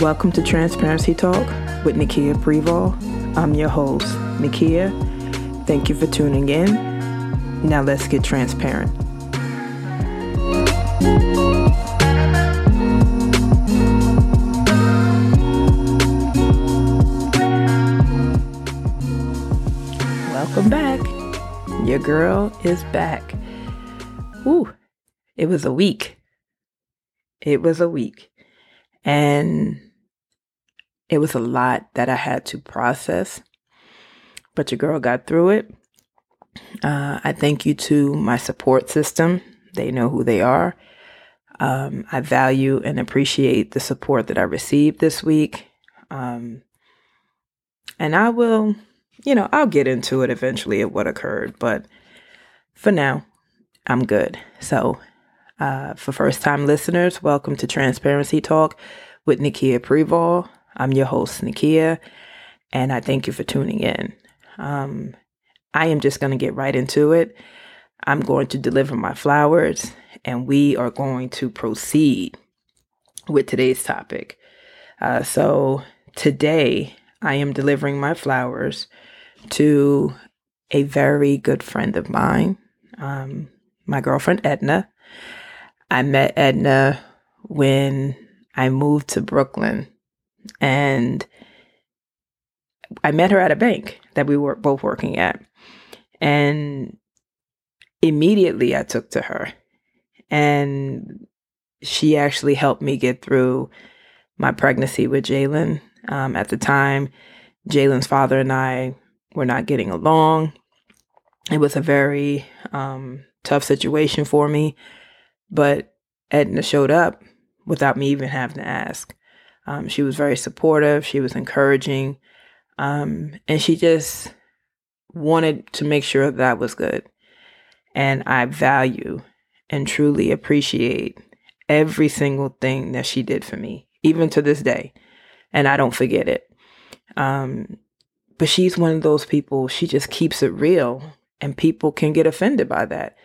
Welcome to Transparency Talk with Nikkia Preval. I'm your host, Nikkia. Thank you for tuning in. Now let's get transparent. Welcome back. Your girl is back. Ooh, it was a week. It was a week. And it was a lot that I had to process. But your girl got through it. Uh, I thank you to my support system. They know who they are. Um, I value and appreciate the support that I received this week. Um, and I will, you know, I'll get into it eventually of what occurred. But for now, I'm good. So uh, for first time listeners, welcome to Transparency Talk with Nikkia Preval. I'm your host, Nikkia, and I thank you for tuning in. Um, I am just going to get right into it. I'm going to deliver my flowers, and we are going to proceed with today's topic. Uh, so, today I am delivering my flowers to a very good friend of mine, um, my girlfriend Edna. I met Edna when I moved to Brooklyn and I met her at a bank that we were both working at. And immediately I took to her. And she actually helped me get through my pregnancy with Jalen. Um, at the time, Jalen's father and I were not getting along. It was a very um, tough situation for me. But Edna showed up without me even having to ask. Um, she was very supportive, she was encouraging, um, and she just wanted to make sure that was good. And I value and truly appreciate every single thing that she did for me, even to this day. And I don't forget it. Um, but she's one of those people, she just keeps it real, and people can get offended by that.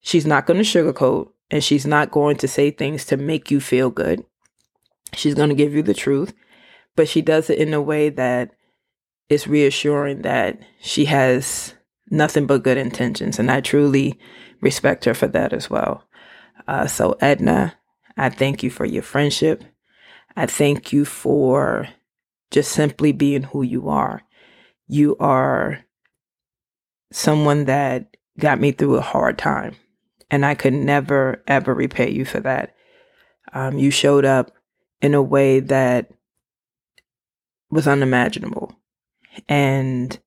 She's not going to sugarcoat and she's not going to say things to make you feel good. She's going to give you the truth, but she does it in a way that is reassuring that she has nothing but good intentions. And I truly respect her for that as well. Uh, so, Edna, I thank you for your friendship. I thank you for just simply being who you are. You are someone that got me through a hard time. And I could never, ever repay you for that. Um, you showed up in a way that was unimaginable. And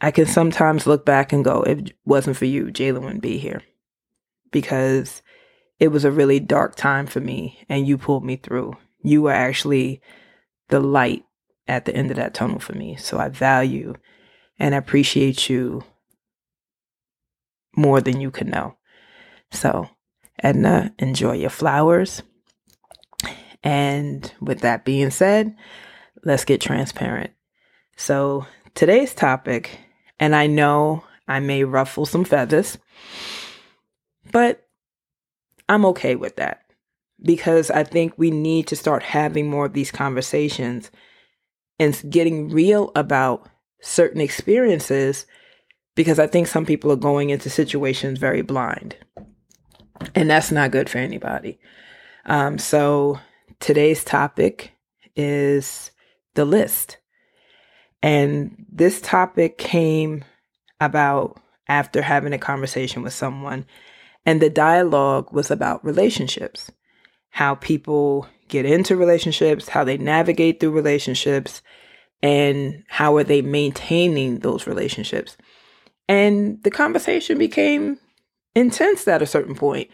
I can sometimes look back and go, if it wasn't for you, Jalen wouldn't be here. Because it was a really dark time for me, and you pulled me through. You were actually the light at the end of that tunnel for me. So I value and appreciate you more than you can know. So, Edna, enjoy your flowers. And with that being said, let's get transparent. So, today's topic, and I know I may ruffle some feathers, but I'm okay with that because I think we need to start having more of these conversations and getting real about certain experiences because I think some people are going into situations very blind. And that's not good for anybody. Um, so today's topic is the list. And this topic came about after having a conversation with someone. And the dialogue was about relationships, how people get into relationships, how they navigate through relationships, and how are they maintaining those relationships. And the conversation became intense at a certain point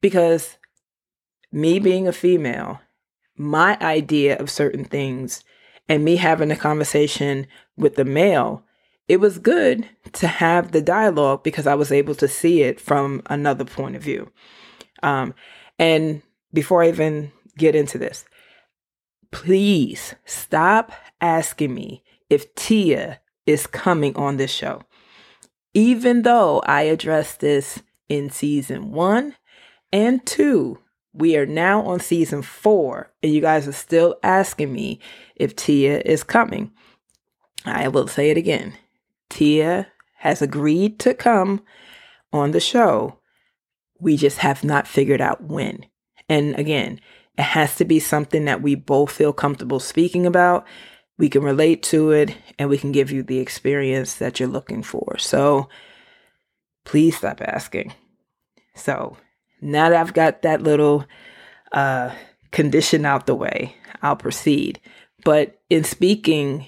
because me being a female, my idea of certain things and me having a conversation with the male, it was good to have the dialogue because I was able to see it from another point of view. Um, and before I even get into this, please stop asking me if Tia is coming on this show even though I addressed this in season one and two We are now on season four, and you guys are still asking me if Tia is coming. I will say it again. Tia has agreed to come on the show. We just have not figured out when. And again, it has to be something that we both feel comfortable speaking about. We can relate to it and we can give you the experience that you're looking for. So please stop asking. So now that I've got that little uh, condition out the way, I'll proceed. But in speaking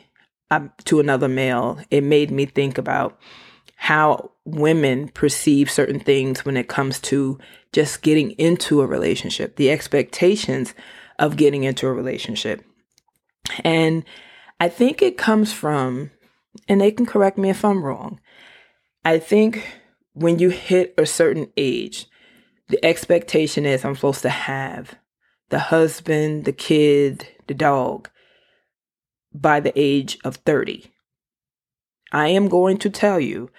um, to another male, it made me think about how women perceive certain things when it comes to just getting into a relationship, the expectations of getting into a relationship. And I think it comes from, and they can correct me if I'm wrong, I think when you hit a certain age, the expectation is I'm supposed to have the husband, the kid, the dog by the age of 30. I am going to tell you,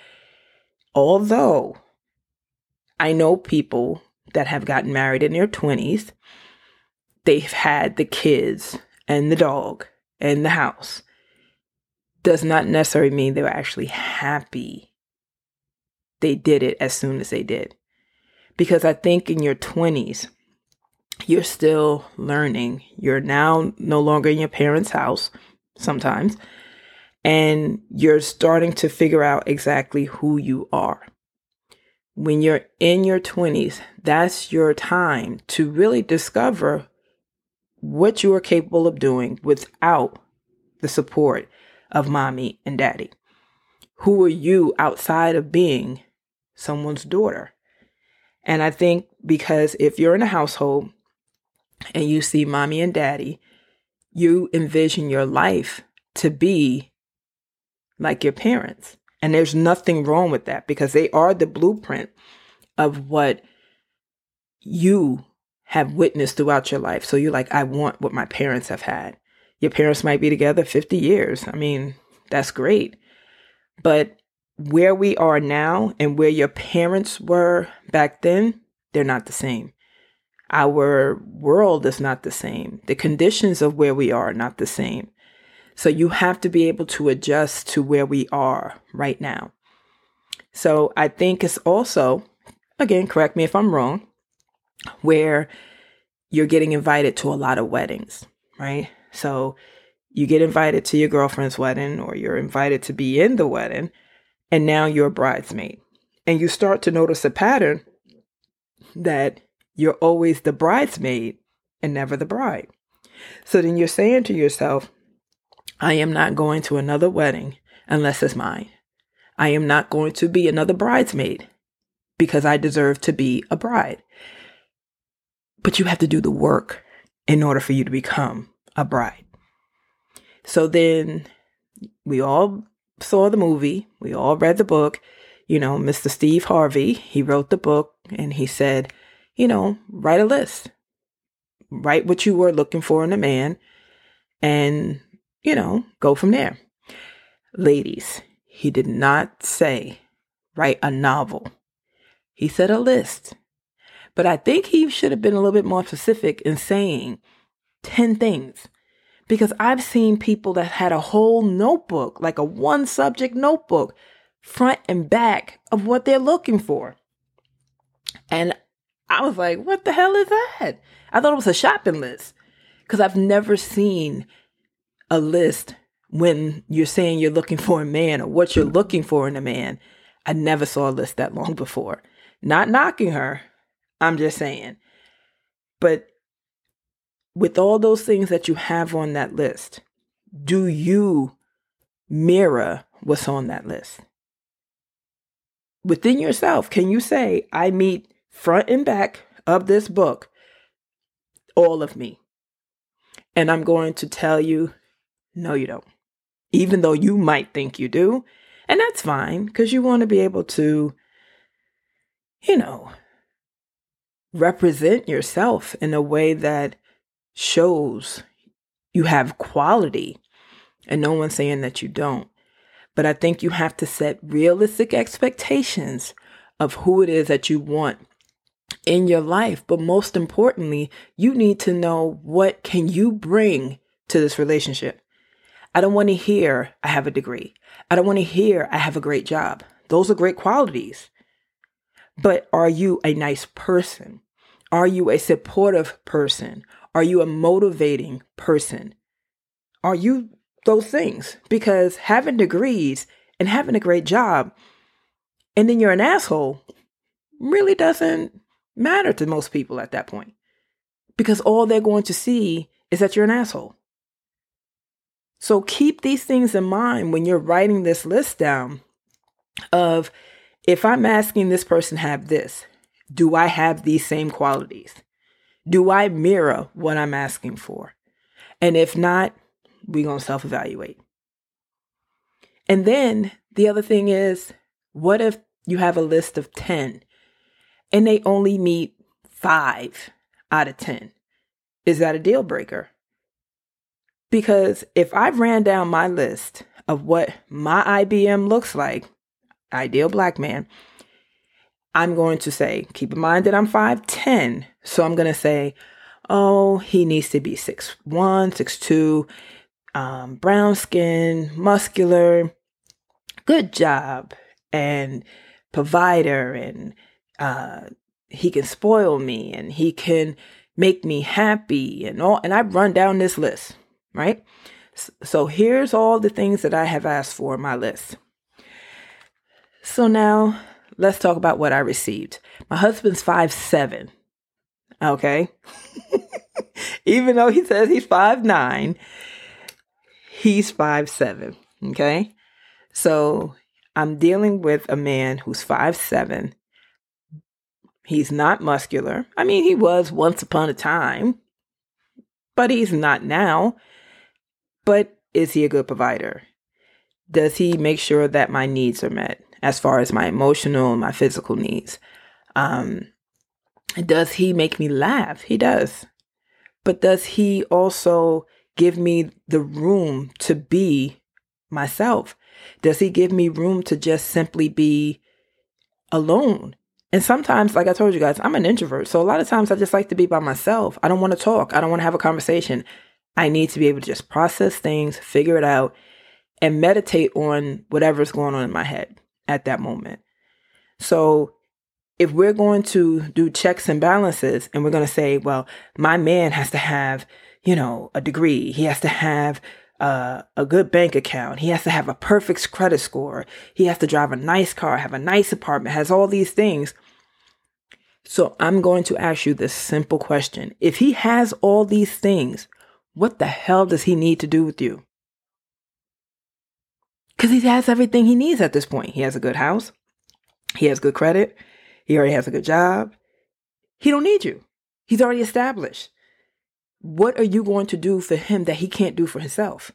although I know people that have gotten married in their 20s, they've had the kids and the dog and the house, does not necessarily mean they were actually happy they did it as soon as they did. Because I think in your 20s, you're still learning. You're now no longer in your parents' house sometimes, and you're starting to figure out exactly who you are. When you're in your 20s, that's your time to really discover what you are capable of doing without the support of mommy and daddy. Who are you outside of being someone's daughter? And I think because if you're in a household and you see mommy and daddy, you envision your life to be like your parents. And there's nothing wrong with that because they are the blueprint of what you have witnessed throughout your life. So you're like, I want what my parents have had. Your parents might be together 50 years. I mean, that's great. But where we are now and where your parents were back then, they're not the same. Our world is not the same. The conditions of where we are are not the same. So you have to be able to adjust to where we are right now. So I think it's also, again, correct me if I'm wrong, where you're getting invited to a lot of weddings, right? So you get invited to your girlfriend's wedding or you're invited to be in the wedding, and now you're a bridesmaid. And you start to notice a pattern that you're always the bridesmaid and never the bride. So then you're saying to yourself, I am not going to another wedding unless it's mine. I am not going to be another bridesmaid because I deserve to be a bride. But you have to do the work in order for you to become a bride. So then we all saw the movie, we all read the book. You know, Mr. Steve Harvey, he wrote the book and he said, you know, write a list. Write what you were looking for in a man and, you know, go from there. Ladies, he did not say write a novel. He said a list. But I think he should have been a little bit more specific in saying 10 things. Because I've seen people that had a whole notebook, like a one subject notebook, front and back of what they're looking for. And I was like, what the hell is that? I thought it was a shopping list because I've never seen a list when you're saying you're looking for a man or what you're looking for in a man. I never saw a list that long before. Not knocking her, I'm just saying. But with all those things that you have on that list, do you mirror what's on that list? Within yourself, can you say, I meet front and back of this book, all of me. And I'm going to tell you, no, you don't. Even though you might think you do. And that's fine because you want to be able to, you know, represent yourself in a way that shows you have quality. And no one's saying that you don't. But I think you have to set realistic expectations of who it is that you want in your life. But most importantly, you need to know what can you bring to this relationship. I don't want to hear I have a degree. I don't want to hear I have a great job. Those are great qualities. But are you a nice person? Are you a supportive person? Are you a motivating person? Are you those things? Because having degrees and having a great job and then you're an asshole really doesn't matter to most people at that point. Because all they're going to see is that you're an asshole. So keep these things in mind when you're writing this list down of if I'm asking this person have this, do I have these same qualities? Do I mirror what I'm asking for? And if not, we're going to self evaluate. And then the other thing is, what if you have a list of 10 and they only meet five out of 10? Is that a deal breaker? Because if I ran down my list of what my IBM looks like, ideal black man, I'm going to say, keep in mind that I'm 5'10. So I'm going to say, oh, he needs to be 6'1, 6'2, um, brown skin, muscular, good job, and provider, and uh, he can spoil me, and he can make me happy, and all. And I run down this list right? So here's all the things that I have asked for in my list. So now let's talk about what I received. My husband's five seven. Okay. Even though he says he's five nine, he's five seven. Okay. So I'm dealing with a man who's five seven. He's not muscular. I mean, he was once upon a time, but he's not now. But is he a good provider? Does he make sure that my needs are met as far as my emotional and my physical needs? Um, does he make me laugh? He does. But does he also give me the room to be myself? Does he give me room to just simply be alone? And sometimes, like I told you guys, I'm an introvert. So a lot of times I just like to be by myself. I don't want to talk. I don't want to have a conversation. I need to be able to just process things, figure it out, and meditate on whatever's going on in my head at that moment. So, if we're going to do checks and balances and we're going to say, well, my man has to have, you know, a degree, he has to have uh, a good bank account, he has to have a perfect credit score, he has to drive a nice car, have a nice apartment, has all these things. So, I'm going to ask you this simple question. If he has all these things, what the hell does he need to do with you? Because he has everything he needs at this point. He has a good house. He has good credit. He already has a good job. He don't need you. He's already established. What are you going to do for him that he can't do for himself?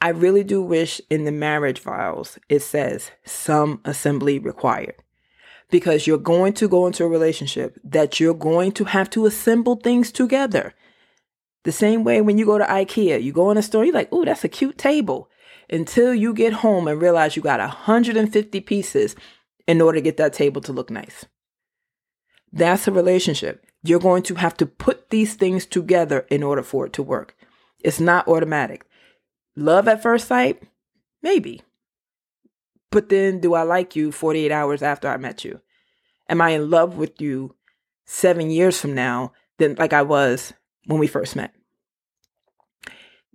I really do wish in the marriage vows it says some assembly required. Because you're going to go into a relationship that you're going to have to assemble things together. The same way when you go to IKEA, you go in a store, you're like, ooh, that's a cute table. Until you get home and realize you got 150 pieces in order to get that table to look nice. That's a relationship. You're going to have to put these things together in order for it to work. It's not automatic. Love at first sight? Maybe. But then, do I like you 48 hours after I met you? Am I in love with you seven years from now than like I was when we first met?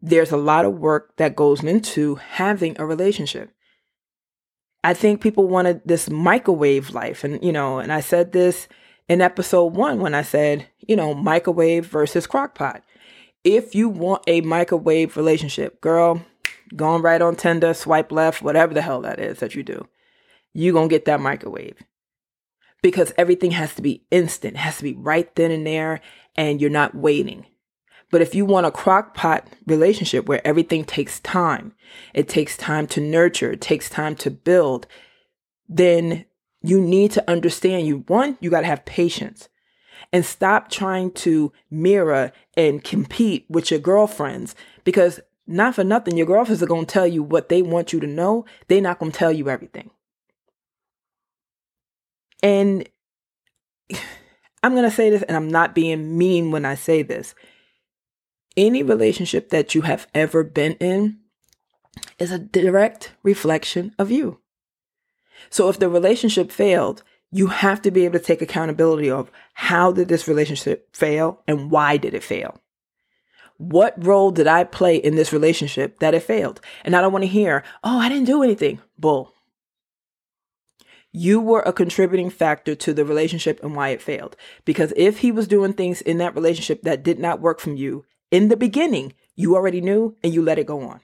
There's a lot of work that goes into having a relationship. I think people wanted this microwave life. And, you know, and I said this in episode one when I said, you know, microwave versus crockpot. If you want a microwave relationship, girl, going right on Tinder, swipe left, whatever the hell that is that you do, you're going to get that microwave. Because everything has to be instant, has to be right then and there, and you're not waiting. But if you want a crock pot relationship where everything takes time, it takes time to nurture, it takes time to build, then you need to understand you one, you got to have patience and stop trying to mirror and compete with your girlfriends because not for nothing, your girlfriends are going to tell you what they want you to know. They're not going to tell you everything. And I'm going to say this, and I'm not being mean when I say this. Any relationship that you have ever been in is a direct reflection of you. So if the relationship failed, you have to be able to take accountability of how did this relationship fail and why did it fail? What role did I play in this relationship that it failed? And I don't want to hear, oh, I didn't do anything. Bull. You were a contributing factor to the relationship and why it failed. Because if he was doing things in that relationship that did not work from you in the beginning, you already knew and you let it go on.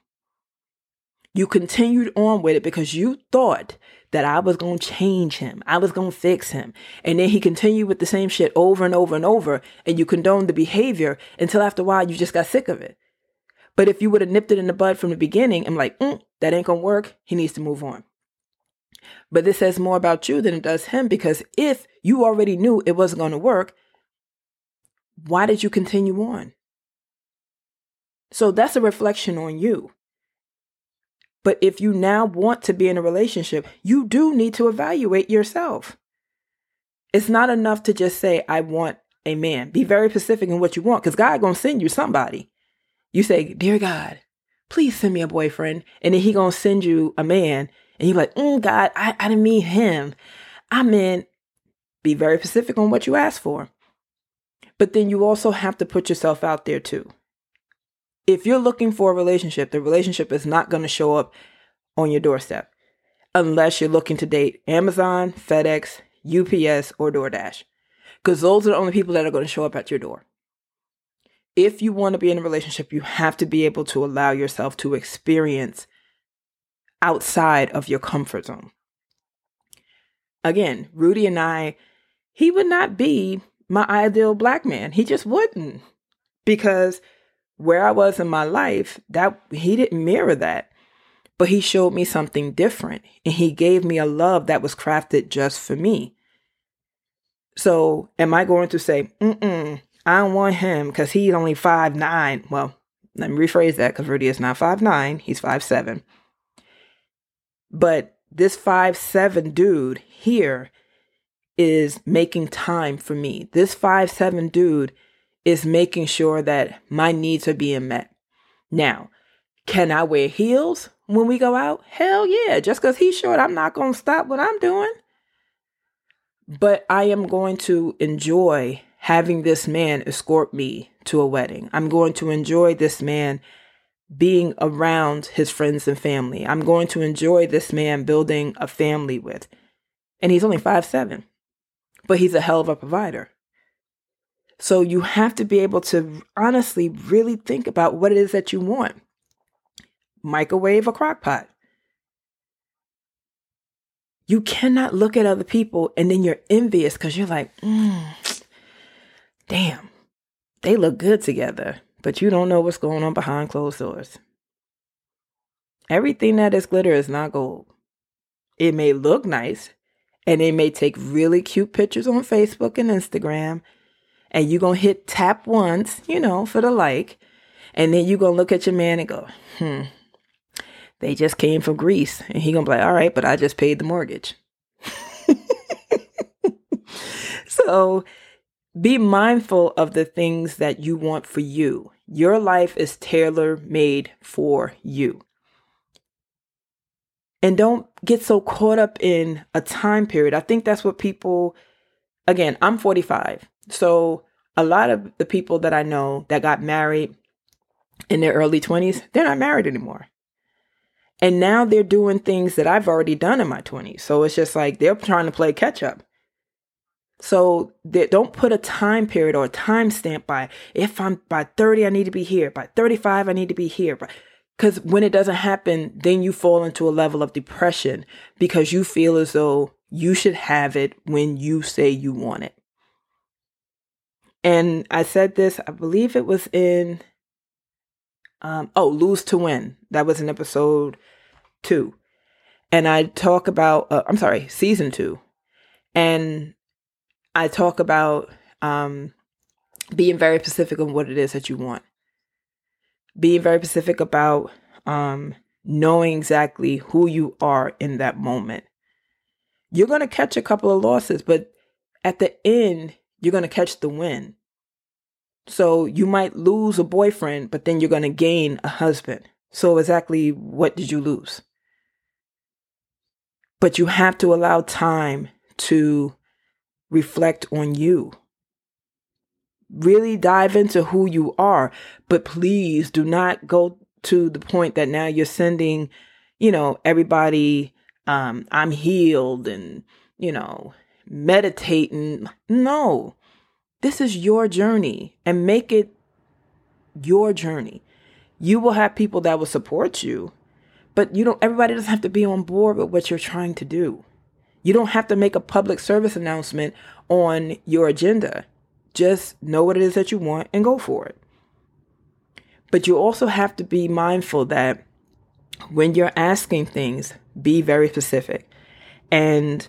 You continued on with it because you thought that I was going to change him. I was going to fix him. And then he continued with the same shit over and over and over. And you condoned the behavior until after a while you just got sick of it. But if you would have nipped it in the bud from the beginning and like, mm, that ain't going to work, he needs to move on. But this says more about you than it does him because if you already knew it wasn't going to work, why did you continue on? So that's a reflection on you. But if you now want to be in a relationship, you do need to evaluate yourself. It's not enough to just say, I want a man. Be very specific in what you want because God going to send you somebody. You say, Dear God, please send me a boyfriend. And then he going to send you a man. And you're like, mm, God, I, I didn't mean him. I meant be very specific on what you ask for. But then you also have to put yourself out there too if you're looking for a relationship, the relationship is not going to show up on your doorstep unless you're looking to date Amazon, FedEx, UPS, or DoorDash. Because those are the only people that are going to show up at your door. If you want to be in a relationship, you have to be able to allow yourself to experience outside of your comfort zone. Again, Rudy and I, he would not be my ideal black man. He just wouldn't. Because where I was in my life, that he didn't mirror that. But he showed me something different and he gave me a love that was crafted just for me. So, am I going to say, mm-mm, I don't want him because he's only five nine? Well, let me rephrase that because Rudy is not five nine; he's five seven. But this five seven dude here is making time for me. This five seven dude is making sure that my needs are being met. Now, can I wear heels when we go out? Hell yeah. Just because he's short, I'm not going to stop what I'm doing. But I am going to enjoy having this man escort me to a wedding. I'm going to enjoy this man being around his friends and family. I'm going to enjoy this man building a family with. And he's only five seven, but he's a hell of a provider. So you have to be able to honestly really think about what it is that you want. Microwave or crock pot. You cannot look at other people and then you're envious because you're like, mm, damn, they look good together, but you don't know what's going on behind closed doors. Everything that is glitter is not gold. It may look nice and it may take really cute pictures on Facebook and Instagram and you're going to hit tap once, you know, for the like. And then you're going to look at your man and go, hmm, they just came from Greece. And he going to be like, all right, but I just paid the mortgage. so be mindful of the things that you want for you. Your life is tailor made for you. And don't get so caught up in a time period. I think that's what people, again, I'm 45. So a lot of the people that I know that got married in their early 20s, they're not married anymore. And now they're doing things that I've already done in my 20s. So it's just like they're trying to play catch up. So they don't put a time period or a time stamp by if I'm by 30, I need to be here. By 35, I need to be here. Because when it doesn't happen, then you fall into a level of depression because you feel as though you should have it when you say you want it. And I said this, I believe it was in, um, oh, Lose to Win. That was in episode two. And I talk about, uh, I'm sorry, season two. And I talk about um, being very specific on what it is that you want. Being very specific about um, knowing exactly who you are in that moment. You're going to catch a couple of losses, but at the end, you're going to catch the wind. So you might lose a boyfriend, but then you're going to gain a husband. So exactly what did you lose? But you have to allow time to reflect on you. Really dive into who you are, but please do not go to the point that now you're sending, you know, everybody, um, I'm healed and, you know, meditating. No, this is your journey and make it your journey. You will have people that will support you, but you don't, everybody doesn't have to be on board with what you're trying to do. You don't have to make a public service announcement on your agenda. Just know what it is that you want and go for it. But you also have to be mindful that when you're asking things, be very specific. And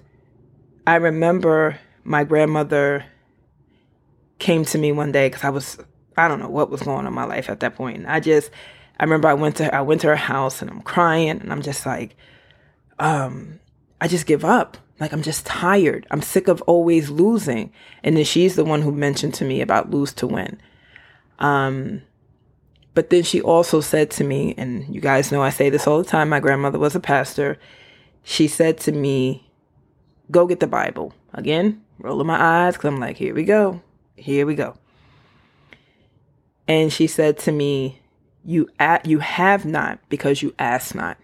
I remember my grandmother came to me one day because I was I don't know what was going on in my life at that point. I just I remember I went to her, I went to her house and I'm crying and I'm just like, um, I just give up. Like I'm just tired. I'm sick of always losing. And then she's the one who mentioned to me about lose to win. Um, but then she also said to me, and you guys know I say this all the time. My grandmother was a pastor. She said to me, "Go get the Bible." Again, rolling my eyes because I'm like, "Here we go, here we go." And she said to me, "You at you have not because you ask not."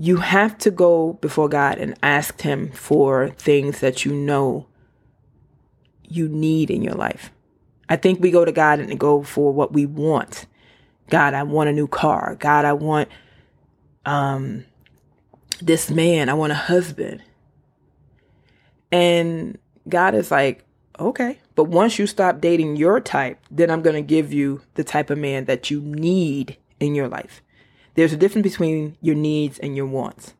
you have to go before God and ask Him for things that you know you need in your life. I think we go to God and go for what we want. God, I want a new car. God, I want um this man. I want a husband. And God is like, okay. But once you stop dating your type, then I'm going to give you the type of man that you need in your life. There's a difference between your needs and your wants.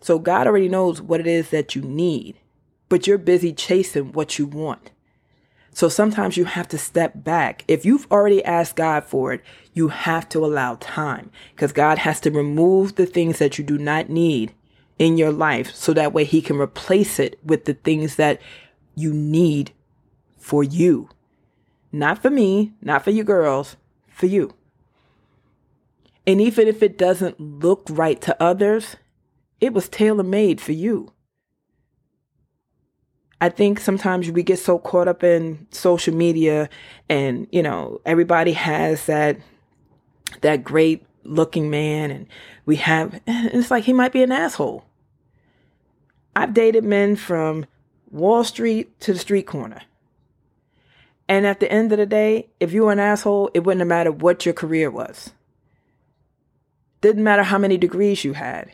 So God already knows what it is that you need, but you're busy chasing what you want. So sometimes you have to step back. If you've already asked God for it, you have to allow time because God has to remove the things that you do not need in your life so that way he can replace it with the things that you need for you. Not for me, not for you girls, for you. And even if it doesn't look right to others, it was tailor made for you. I think sometimes we get so caught up in social media and, you know, everybody has that that great looking man and we have it's like he might be an asshole. I've dated men from Wall Street to the street corner. And at the end of the day, if you were an asshole, it wouldn't have mattered what your career was. Didn't matter how many degrees you had.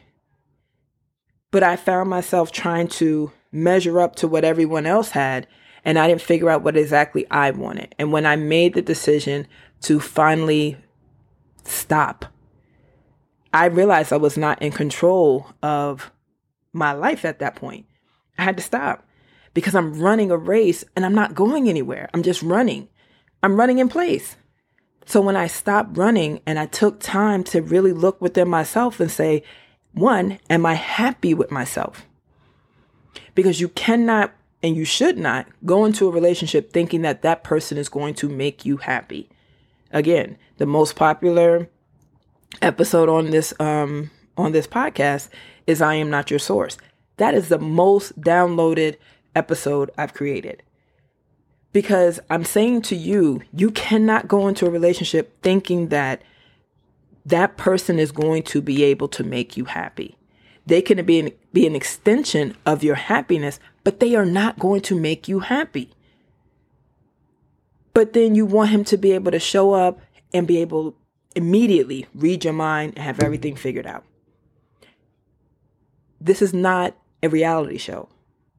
But I found myself trying to measure up to what everyone else had, and I didn't figure out what exactly I wanted. And when I made the decision to finally stop, I realized I was not in control of my life at that point. I had to stop because I'm running a race and I'm not going anywhere. I'm just running. I'm running in place. So when I stopped running and I took time to really look within myself and say, one, am I happy with myself? Because you cannot and you should not go into a relationship thinking that that person is going to make you happy. Again, the most popular episode on this um on this podcast is I am not your source. That is the most downloaded episode I've created. Because I'm saying to you, you cannot go into a relationship thinking that that person is going to be able to make you happy. They can be an, be an extension of your happiness, but they are not going to make you happy. But then you want him to be able to show up and be able immediately read your mind and have everything figured out. This is not a reality show.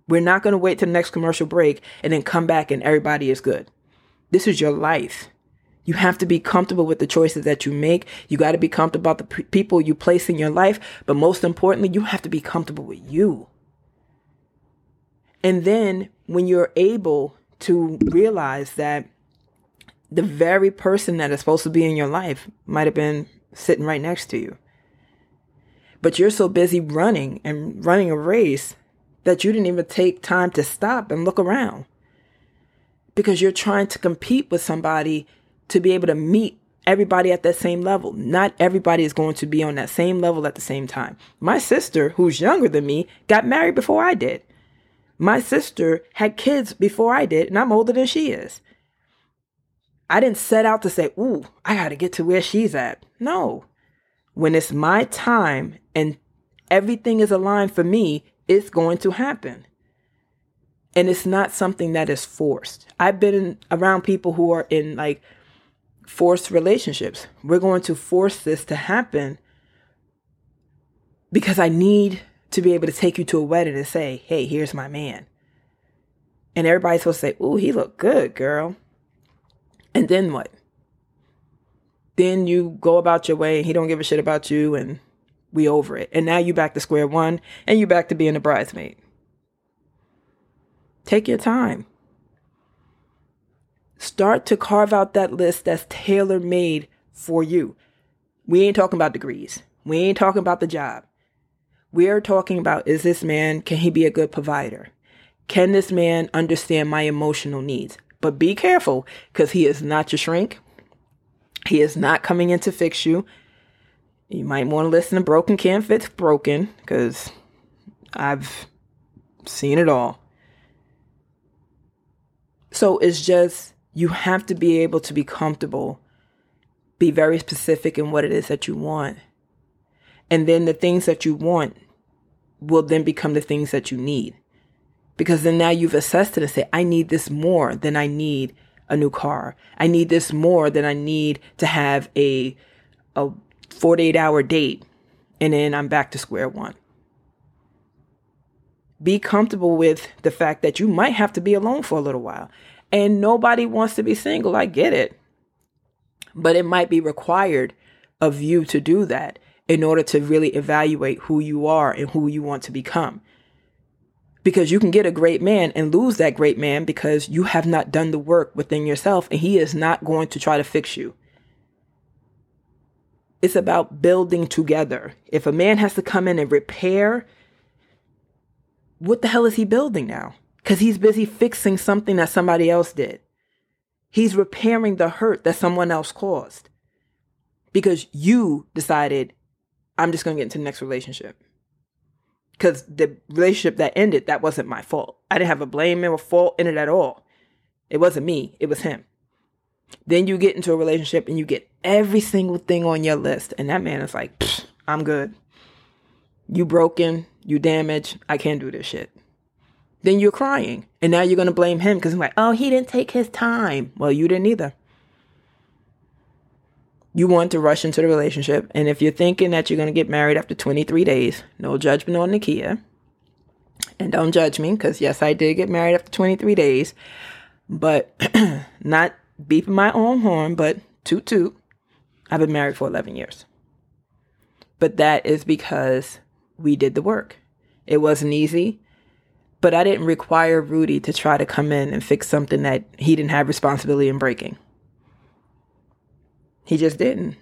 We're not going to wait to the next commercial break and then come back and everybody is good. This is your life. You have to be comfortable with the choices that you make. You got to be comfortable about the p- people you place in your life. But most importantly, you have to be comfortable with you. And then when you're able to realize that the very person that is supposed to be in your life might have been sitting right next to you. But you're so busy running and running a race that you didn't even take time to stop and look around because you're trying to compete with somebody to be able to meet everybody at that same level. Not everybody is going to be on that same level at the same time. My sister, who's younger than me, got married before I did. My sister had kids before I did, and I'm older than she is. I didn't set out to say, Ooh, I got to get to where she's at. No. When it's my time and everything is aligned for me, it's going to happen. And it's not something that is forced. I've been around people who are in like forced relationships. We're going to force this to happen because I need to be able to take you to a wedding and say, hey, here's my man. And everybody's supposed to say, ooh, he look good, girl. And then what? Then you go about your way and he don't give a shit about you and we over it. And now you back to square one and you back to being a bridesmaid. Take your time. Start to carve out that list that's tailor made for you. We ain't talking about degrees. We ain't talking about the job. We are talking about is this man, can he be a good provider? Can this man understand my emotional needs? But be careful because he is not your shrink. He is not coming in to fix you. You might want to listen to Broken Can't Fix Broken because I've seen it all. So it's just, you have to be able to be comfortable, be very specific in what it is that you want. And then the things that you want will then become the things that you need. Because then now you've assessed it and say, I need this more than I need a new car. I need this more than I need to have a, a 48 hour date. And then I'm back to square one. Be comfortable with the fact that you might have to be alone for a little while. And nobody wants to be single. I get it. But it might be required of you to do that in order to really evaluate who you are and who you want to become. Because you can get a great man and lose that great man because you have not done the work within yourself and he is not going to try to fix you. It's about building together. If a man has to come in and repair, what the hell is he building now? Because he's busy fixing something that somebody else did. He's repairing the hurt that someone else caused because you decided I'm just going to get into the next relationship. Because the relationship that ended, that wasn't my fault. I didn't have a blame or fault in it at all. It wasn't me, it was him. Then you get into a relationship and you get every single thing on your list. And that man is like, I'm good. You broken, you damaged, I can't do this shit. Then you're crying. And now you're going to blame him because I'm like, oh, he didn't take his time. Well, you didn't either you want to rush into the relationship. And if you're thinking that you're going to get married after 23 days, no judgment on Nikkia. And don't judge me because, yes, I did get married after 23 days, but not beeping my own horn, but toot toot. I've been married for 11 years. But that is because we did the work. It wasn't easy, but I didn't require Rudy to try to come in and fix something that he didn't have responsibility in breaking. He just didn't.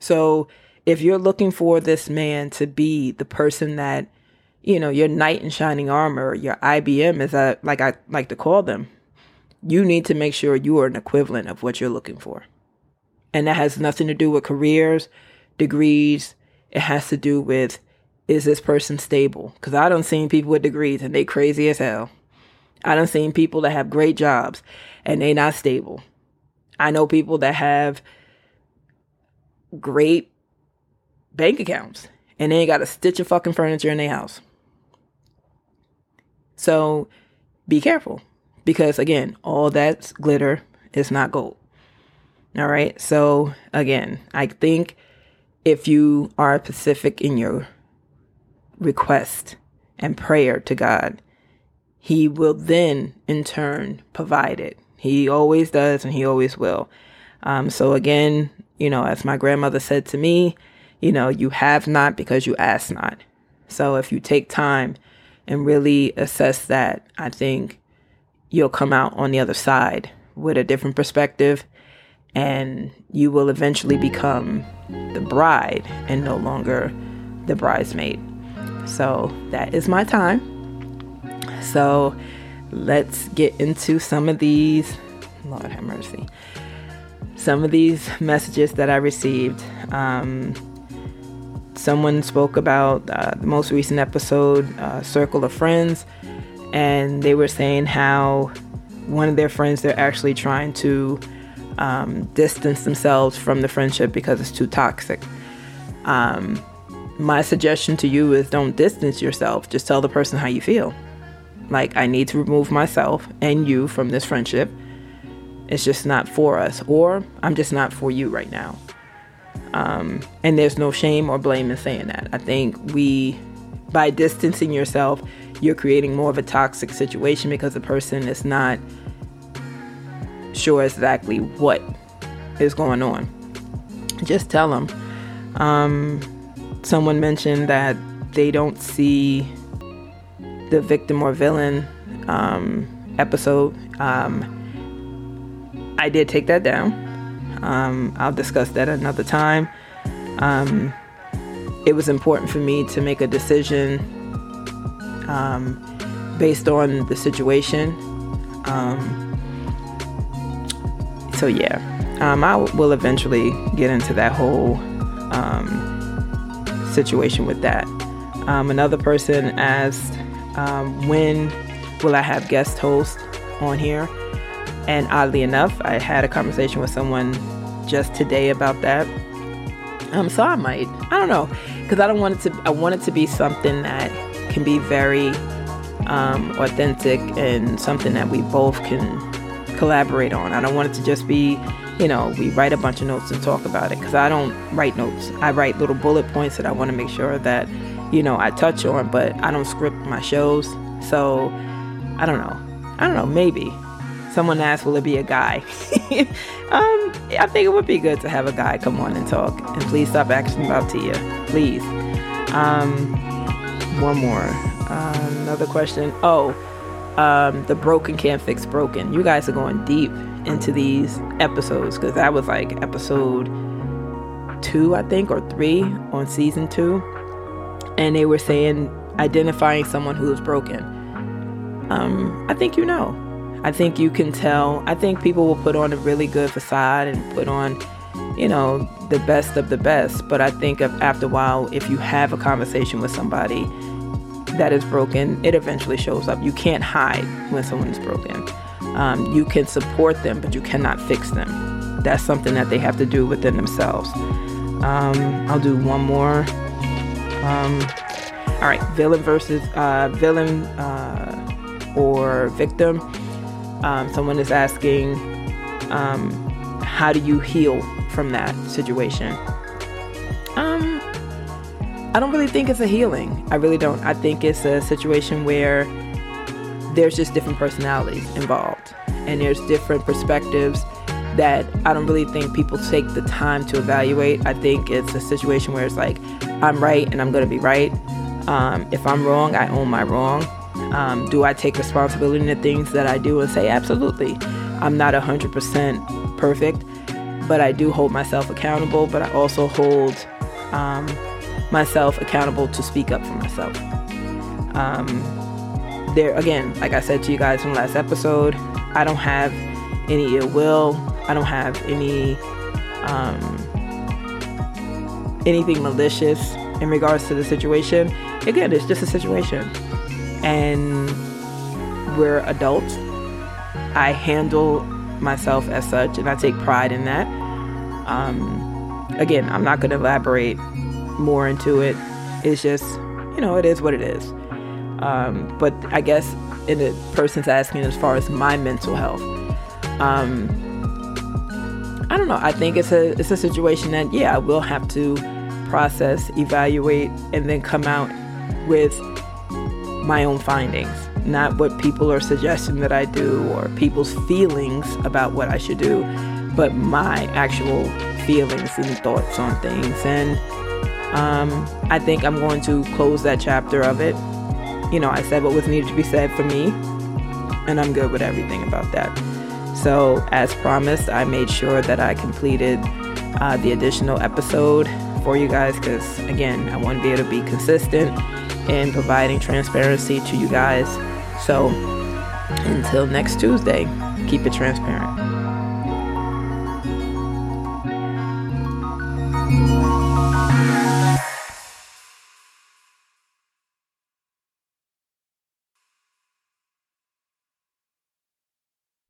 So if you're looking for this man to be the person that, you know, your knight in shining armor, your IBM is a, like I like to call them, you need to make sure you are an equivalent of what you're looking for. And that has nothing to do with careers, degrees. It has to do with is this person stable? Because I don't seen people with degrees and they crazy as hell. I don't seen people that have great jobs and they not stable. I know people that have great bank accounts and they ain't got a stitch of fucking furniture in their house. So be careful because again, all that's glitter is not gold. All right. So again, I think if you are specific in your request and prayer to God, He will then in turn provide it. He always does and He always will. Um, so again, you know, as my grandmother said to me, you know, you have not because you ask not. So if you take time and really assess that, I think you'll come out on the other side with a different perspective and you will eventually become the bride and no longer the bridesmaid. So that is my time. So let's get into some of these. Lord have mercy. Some of these messages that I received. Um, someone spoke about uh, the most recent episode, uh, Circle of Friends, and they were saying how one of their friends, they're actually trying to um, distance themselves from the friendship because it's too toxic. Um, my suggestion to you is don't distance yourself. Just tell the person how you feel. Like, I need to remove myself and you from this friendship. It's just not for us, or I'm just not for you right now. Um, and there's no shame or blame in saying that. I think we, by distancing yourself, you're creating more of a toxic situation because the person is not sure exactly what is going on. Just tell them. Um, someone mentioned that they don't see the victim or villain um, episode. Um, I did take that down. Um, I'll discuss that another time. Um, it was important for me to make a decision um, based on the situation. Um, so yeah, I will eventually get into that whole um, situation with that. Um, another person asked, um, when will I have guest hosts on here? And oddly enough, I had a conversation with someone just today about that. Um, so I might, I don't know, because I don't want it to. I want it to be something that can be very um, authentic and something that we both can collaborate on. I don't want it to just be, you know, we write a bunch of notes and talk about it because I don't write notes. I write little bullet points that I want to make sure that, you know, I touch on, but I don't script my shows. So I don't know. I don't know. Maybe. Someone asked, will it be a guy? um, I think it would be good to have a guy come on and talk. And please stop asking about Tia. Please. Um, one more. Uh, another question. Oh, um, the broken can't fix broken. You guys are going deep into these episodes because that was like episode two, I think, or three on season two. And they were saying identifying someone who is broken. Um, I think you know. I think you can tell. I think people will put on a really good facade and put on, you know, the best of the best. But I think after a while, if you have a conversation with somebody that is broken, it eventually shows up. You can't hide when someone is broken. Um, you can support them, but you cannot fix them. That's something that they have to do within themselves. Um, I'll do one more. Um, all right, villain versus uh, villain uh, or victim. Um, someone is asking, um, how do you heal from that situation? Um, I don't really think it's a healing. I really don't. I think it's a situation where there's just different personalities involved and there's different perspectives that I don't really think people take the time to evaluate. I think it's a situation where it's like, I'm right and I'm to be right. Um, if I'm wrong, I own my wrong. Um, do I take responsibility in the things that I do and say, absolutely. I'm not 100% perfect, but I do hold myself accountable, but I also hold um, myself accountable to speak up for myself. There again, like I said to you guys in the last episode, I don't have any ill will. I don't have any um, anything malicious in regards to the situation. Again, it's just a situation, and we're adults. I handle myself as such, and I take pride in that. Um, again, I'm not going to elaborate more into it. It's just, you know, it is what it is. Um, but I guess in the person's asking as far as my mental health, um, I don't know. I think it's a it's a situation that yeah, I will have to process, evaluate, and then come out with my own findings, not what people are suggesting that I do or people's feelings about what I should do, but my actual feelings and thoughts on things. And um, I think I'm going to close that chapter of it. You know, I said what was needed to be said for me, and I'm good with everything about that. So, as promised, I made sure that I completed uh, the additional episode for you guys because, again, I want to be able to be consistent in providing transparency to you guys. So until next Tuesday, keep it transparent.